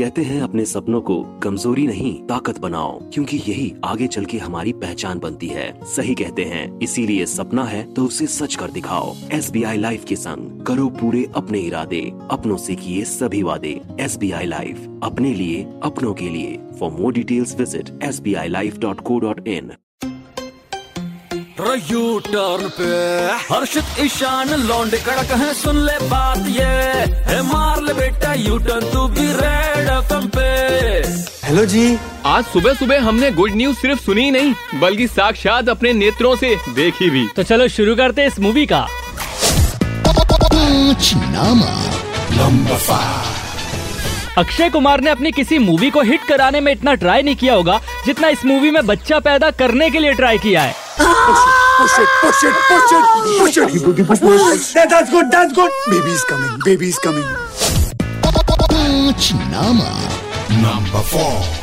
कहते हैं अपने सपनों को कमज़ोरी नहीं, ताकत बनाओ, क्योंकि यही आगे चल के हमारी पहचान बनती है। सही कहते हैं, इसीलिए सपना है तो उसे सच कर दिखाओ। एस बी आई लाइफ के संग करो पूरे अपने इरादे, अपनों से किए सभी वादे। एस बी आई लाइफ, अपने लिए, अपनों के लिए। For more details visit S B I life dot co dot in U turn पे। हर्षित, ईशान, लौंडे, कड़क है, सुन ले बात ये। मार ले बेटा यू टर्न तू भी हेलो जी। आज सुबह सुबह हमने गुड न्यूज़ सिर्फ़ सुनी ही नहीं बल्कि साक्षात अपने नेत्रों से देखी भी। तो चलो शुरू करते इस मूवी का। अक्षय कुमार ने अपनी किसी मूवी को हिट कराने में इतना ट्राई नहीं किया होगा जितना इस मूवी में बच्चा पैदा करने के लिए ट्राई किया है। Baby's coming.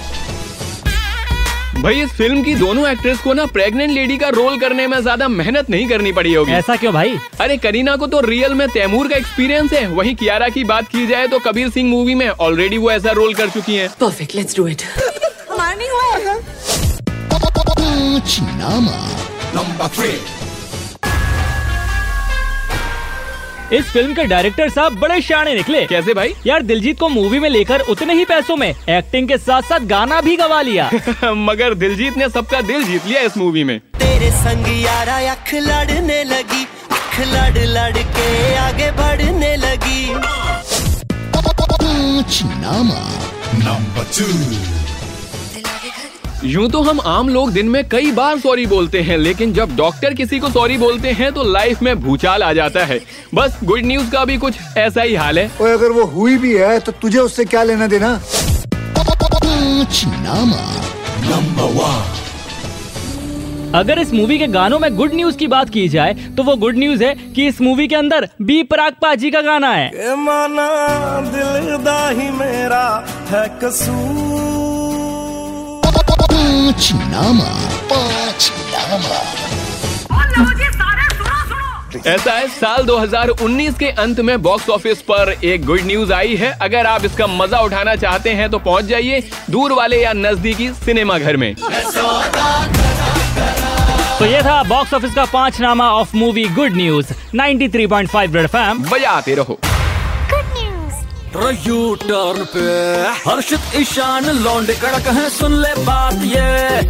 भाई इस फ़िल्म की दोनों एक्ट्रेस को ना प्रेग्नेंट लेडी का रोल करने में ज़्यादा मेहनत नहीं करनी पड़ी होगी। ऐसा क्यों भाई? अरे करीना को तो रियल में तैमूर का एक्सपीरियंस है। वहीं कियारा की बात की जाए तो कबीर सिंह मूवी में ऑलरेडी वो ऐसा रोल कर चुकी हैं। Perfect, let's do it. हमारा नहीं हुआ। है इस फ़िल्म के डायरेक्टर साहब बड़े शाणे निकले। कैसे भाई? यार दिलजीत को मूवी में लेकर उतने ही पैसों में एक्टिंग के साथ साथ गाना भी गवा लिया। मगर दिलजीत ने सबका दिल जीत लिया इस मूवी में। तेरे संग यारा अख लड़ने लगी अख लड़ लड़ के आगे बढ़ने लगी। यूँ तो हम आम लोग दिन में कई बार सॉरी बोलते हैं लेकिन जब डॉक्टर किसी को सॉरी बोलते हैं तो लाइफ में भूचाल आ जाता है। बस गुड न्यूज़ का भी कुछ ऐसा ही हाल है। और अगर वो हुई भी है तो तुझे उससे क्या लेना देना? अगर इस मूवी के गानों में गुड न्यूज़ की बात की जाए तो वो गुड न्यूज़ है कि इस मूवी के अंदर बी पराग पाजी का गाना है। माना दिल दा ही मेरा है कसूर। ऐसा है साल 2019 के अंत में बॉक्स ऑफ़िस पर एक गुड न्यूज़ आई है। अगर आप इसका मज़ा उठाना चाहते हैं तो पहुँच जाइए दूर वाले या नजदीकी सिनेमा घर में। तो ये था बॉक्स ऑफ़िस का पाँच नामा of movie good news 93.5 red FM बजाते रहो। यू टर्न पे। हर्षित ईशान लौंडे कड़क है सुन ले बात ये।